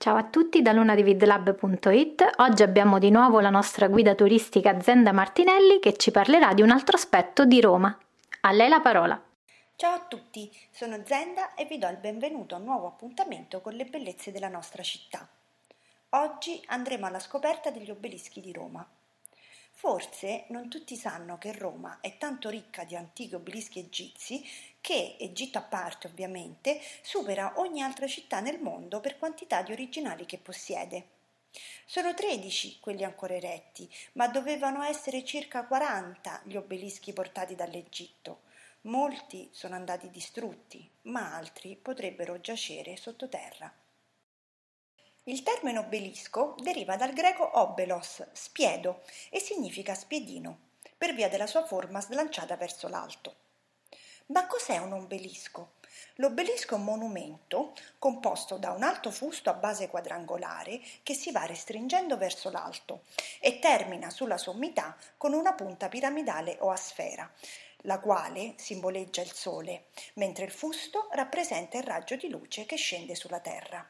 Ciao a tutti da lunadividlab.it. Oggi abbiamo di nuovo la nostra guida turistica Zenda Martinelli che ci parlerà di un altro aspetto di Roma. A lei la parola. Ciao a tutti, sono Zenda e vi do il benvenuto a un nuovo appuntamento con le bellezze della nostra città. Oggi andremo alla scoperta degli obelischi di Roma. Forse non tutti sanno che Roma è tanto ricca di antichi obelischi egizi che, Egitto a parte ovviamente, supera ogni altra città nel mondo per quantità di originali che possiede. Sono 13 quelli ancora eretti, ma dovevano essere circa 40 gli obelischi portati dall'Egitto. Molti sono andati distrutti, ma altri potrebbero giacere sottoterra. Il termine obelisco deriva dal greco obelos, spiedo, e significa spiedino, per via della sua forma slanciata verso l'alto. Ma cos'è un obelisco? L'obelisco è un monumento composto da un alto fusto a base quadrangolare che si va restringendo verso l'alto e termina sulla sommità con una punta piramidale o a sfera, la quale simboleggia il sole, mentre il fusto rappresenta il raggio di luce che scende sulla terra.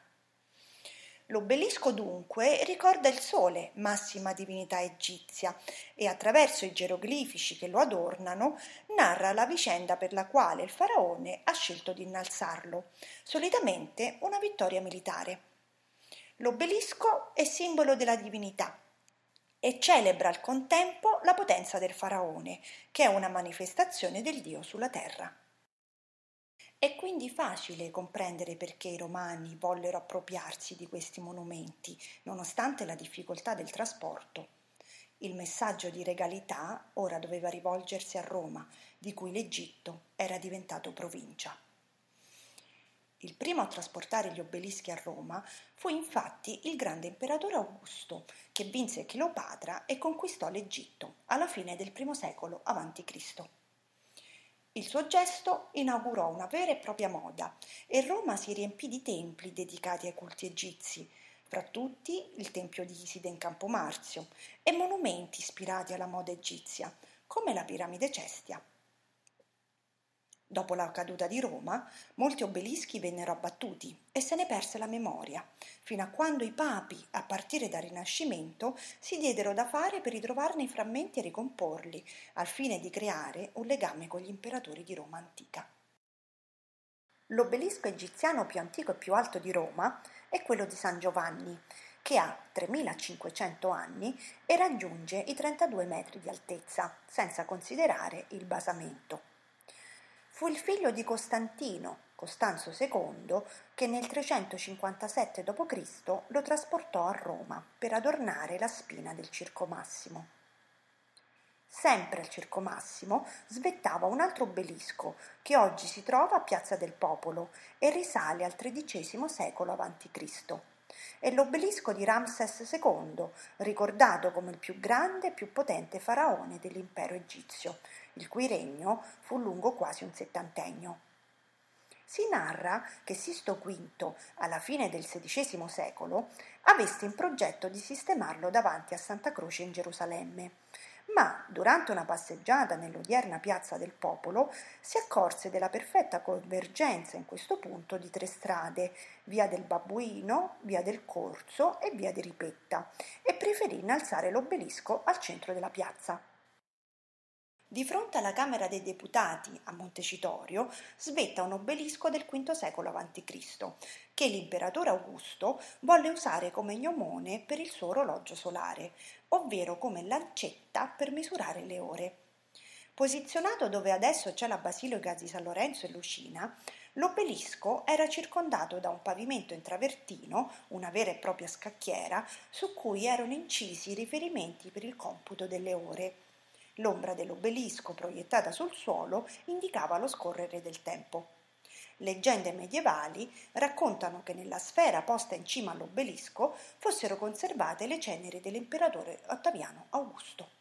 L'obelisco dunque ricorda il sole, massima divinità egizia, e attraverso i geroglifici che lo adornano narra la vicenda per la quale il faraone ha scelto di innalzarlo, solitamente una vittoria militare. L'obelisco è simbolo della divinità e celebra al contempo la potenza del faraone, che è una manifestazione del Dio sulla terra. È quindi facile comprendere perché i romani vollero appropriarsi di questi monumenti, nonostante la difficoltà del trasporto. Il messaggio di regalità ora doveva rivolgersi a Roma, di cui l'Egitto era diventato provincia. Il primo a trasportare gli obelischi a Roma fu infatti il grande imperatore Augusto, che vinse Cleopatra e conquistò l'Egitto alla fine del I secolo a.C. Il suo gesto inaugurò una vera e propria moda e Roma si riempì di templi dedicati ai culti egizi, fra tutti il tempio di Iside in Campo Marzio e monumenti ispirati alla moda egizia, come la piramide Cestia. Dopo la caduta di Roma, molti obelischi vennero abbattuti e se ne perse la memoria, fino a quando i papi, a partire dal Rinascimento, si diedero da fare per ritrovarne i frammenti e ricomporli, al fine di creare un legame con gli imperatori di Roma antica. L'obelisco egiziano più antico e più alto di Roma è quello di San Giovanni, che ha 3500 anni e raggiunge i 32 metri di altezza, senza considerare il basamento. Fu il figlio di Costantino, Costanzo II, che nel 357 d.C. lo trasportò a Roma per adornare la spina del Circo Massimo. Sempre al Circo Massimo svettava un altro obelisco che oggi si trova a Piazza del Popolo e risale al XIII secolo a.C. È l'obelisco di Ramses II, ricordato come il più grande e più potente faraone dell'impero egizio, il cui regno fu lungo quasi un settantennio. Si narra che Sisto V, alla fine del XVI secolo, avesse in progetto di sistemarlo davanti a Santa Croce in Gerusalemme, ma durante una passeggiata nell'odierna piazza del popolo si accorse della perfetta convergenza in questo punto di tre strade, via del Babbuino, via del Corso e via di Ripetta, e preferì innalzare l'obelisco al centro della piazza. Di fronte alla Camera dei Deputati a Montecitorio svetta un obelisco del V secolo a.C. che l'imperatore Augusto volle usare come gnomone per il suo orologio solare, ovvero come lancetta per misurare le ore. Posizionato dove adesso c'è la Basilica di San Lorenzo e Lucina, l'obelisco era circondato da un pavimento in travertino, una vera e propria scacchiera, su cui erano incisi i riferimenti per il computo delle ore. L'ombra dell'obelisco proiettata sul suolo indicava lo scorrere del tempo. Leggende medievali raccontano che nella sfera posta in cima all'obelisco fossero conservate le ceneri dell'imperatore Ottaviano Augusto.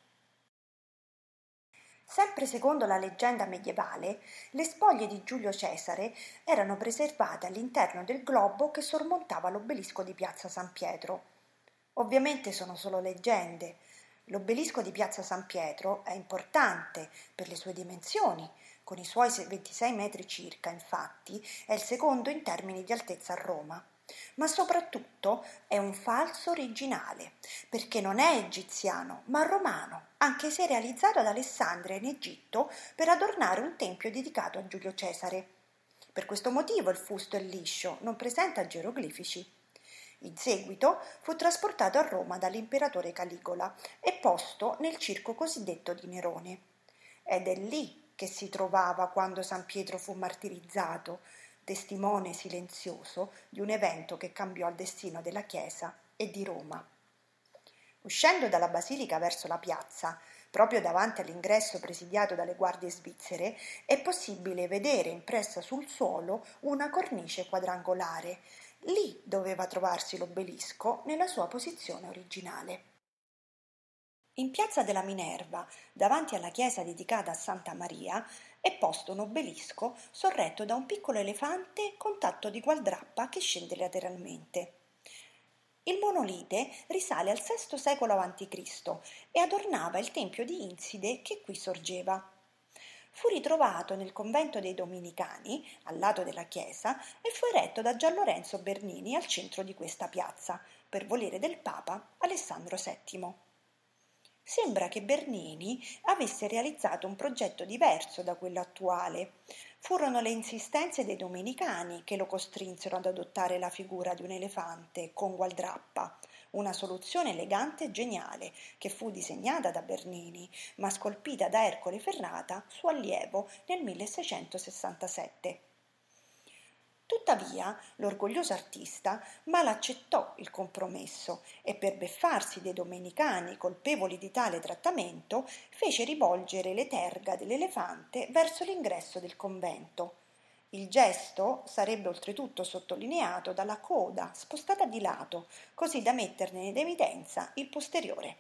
Sempre secondo la leggenda medievale, le spoglie di Giulio Cesare erano preservate all'interno del globo che sormontava l'obelisco di Piazza San Pietro. Ovviamente sono solo leggende, L'obelisco di Piazza San Pietro è importante per le sue dimensioni, con i suoi 26 metri circa, infatti, è il secondo in termini di altezza a Roma. ma soprattutto è un falso originale, perché non è egiziano, ma romano, anche se realizzato ad Alessandria in Egitto per adornare un tempio dedicato a Giulio Cesare. Per questo motivo il fusto è liscio, non presenta geroglifici. In seguito fu trasportato a Roma dall'imperatore Caligola e posto nel circo cosiddetto di Nerone. Ed è lì che si trovava quando San Pietro fu martirizzato, testimone silenzioso di un evento che cambiò il destino della Chiesa e di Roma. Uscendo dalla basilica verso la piazza, proprio davanti all'ingresso presidiato dalle guardie svizzere, è possibile vedere impressa sul suolo una cornice quadrangolare. Lì doveva trovarsi l'obelisco nella sua posizione originale. In piazza della Minerva, davanti alla chiesa dedicata a Santa Maria, è posto un obelisco sorretto da un piccolo elefante con tatto di gualdrappa che scende lateralmente. Il monolite risale al VI secolo a.C. e adornava il tempio di Inside che qui sorgeva. Fu ritrovato nel convento dei Dominicani, al lato della chiesa, e fu eretto da Gian Lorenzo Bernini al centro di questa piazza, per volere del Papa Alessandro VII. Sembra che Bernini avesse realizzato un progetto diverso da quello attuale. Furono le insistenze dei domenicani che lo costrinsero ad adottare la figura di un elefante con gualdrappa, una soluzione elegante e geniale che fu disegnata da Bernini, ma scolpita da Ercole Ferrata, suo allievo, nel 1667. Tuttavia, l'orgoglioso artista mal accettò il compromesso e per beffarsi dei domenicani colpevoli di tale trattamento fece rivolgere le terga dell'elefante verso l'ingresso del convento. Il gesto sarebbe oltretutto sottolineato dalla coda spostata di lato, così da metterne in evidenza il posteriore.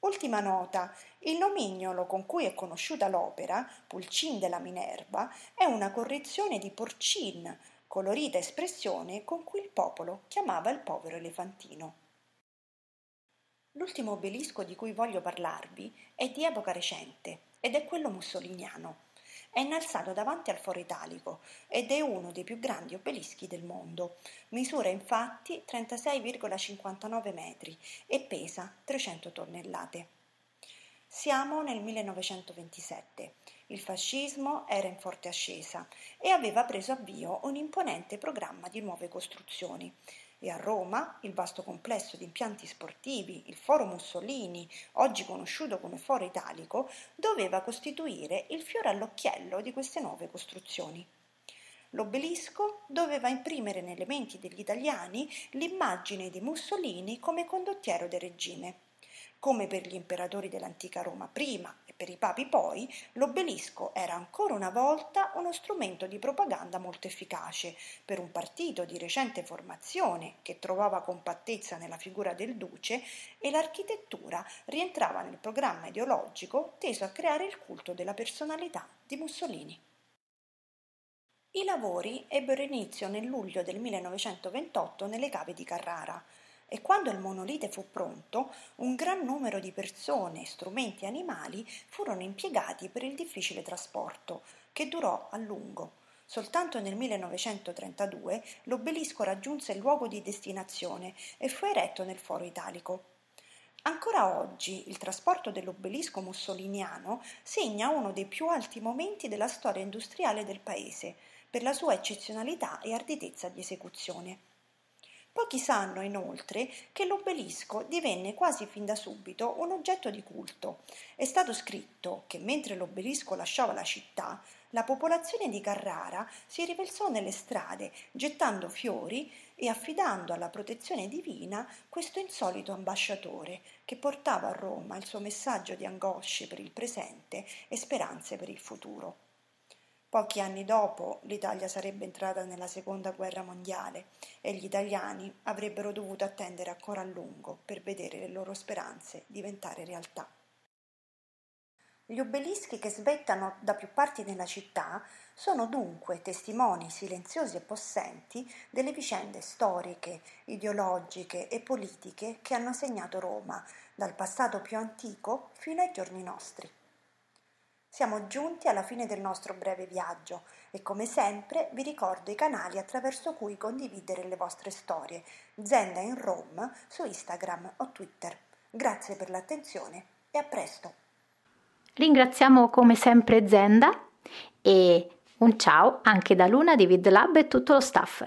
Ultima nota, il nomignolo con cui è conosciuta l'opera, Pulcin della Minerva, è una correzione di porcin, colorita espressione con cui il popolo chiamava il povero elefantino. L'ultimo obelisco di cui voglio parlarvi è di epoca recente ed è quello mussoliniano. È innalzato davanti al Foro Italico ed è uno dei più grandi obelischi del mondo. Misura infatti 36,59 metri e pesa 300 tonnellate. Siamo nel 1927. Il fascismo era in forte ascesa e aveva preso avvio un imponente programma di nuove costruzioni e a Roma il vasto complesso di impianti sportivi, il Foro Mussolini, oggi conosciuto come Foro Italico, doveva costituire il fiore all'occhiello di queste nuove costruzioni. L'obelisco doveva imprimere nelle menti degli italiani l'immagine di Mussolini come condottiero del regime. Come per gli imperatori dell'antica Roma prima per i papi poi, l'obelisco era ancora una volta uno strumento di propaganda molto efficace per un partito di recente formazione che trovava compattezza nella figura del duce e l'architettura rientrava nel programma ideologico teso a creare il culto della personalità di Mussolini. I lavori ebbero inizio nel luglio del 1928 nelle cave di Carrara, e quando il monolite fu pronto, un gran numero di persone, strumenti e animali furono impiegati per il difficile trasporto, che durò a lungo. Soltanto nel 1932 l'obelisco raggiunse il luogo di destinazione e fu eretto nel Foro Italico. Ancora oggi il trasporto dell'obelisco mussoliniano segna uno dei più alti momenti della storia industriale del paese, per la sua eccezionalità e arditezza di esecuzione. Pochi sanno inoltre che l'obelisco divenne quasi fin da subito un oggetto di culto. È stato scritto che mentre l'obelisco lasciava la città, la popolazione di Carrara si riversò nelle strade, gettando fiori e affidando alla protezione divina questo insolito ambasciatore che portava a Roma il suo messaggio di angosce per il presente e speranze per il futuro. Pochi anni dopo l'Italia sarebbe entrata nella seconda guerra mondiale e gli italiani avrebbero dovuto attendere ancora a lungo per vedere le loro speranze diventare realtà. Gli obelischi che svettano da più parti della città sono dunque testimoni silenziosi e possenti delle vicende storiche, ideologiche e politiche che hanno segnato Roma, dal passato più antico fino ai giorni nostri. Siamo giunti alla fine del nostro breve viaggio e come sempre vi ricordo i canali attraverso cui condividere le vostre storie, Zenda in Rome su Instagram o Twitter. Grazie per l'attenzione e a presto. Ringraziamo come sempre Zenda e un ciao anche da Luna di VidLab e tutto lo staff.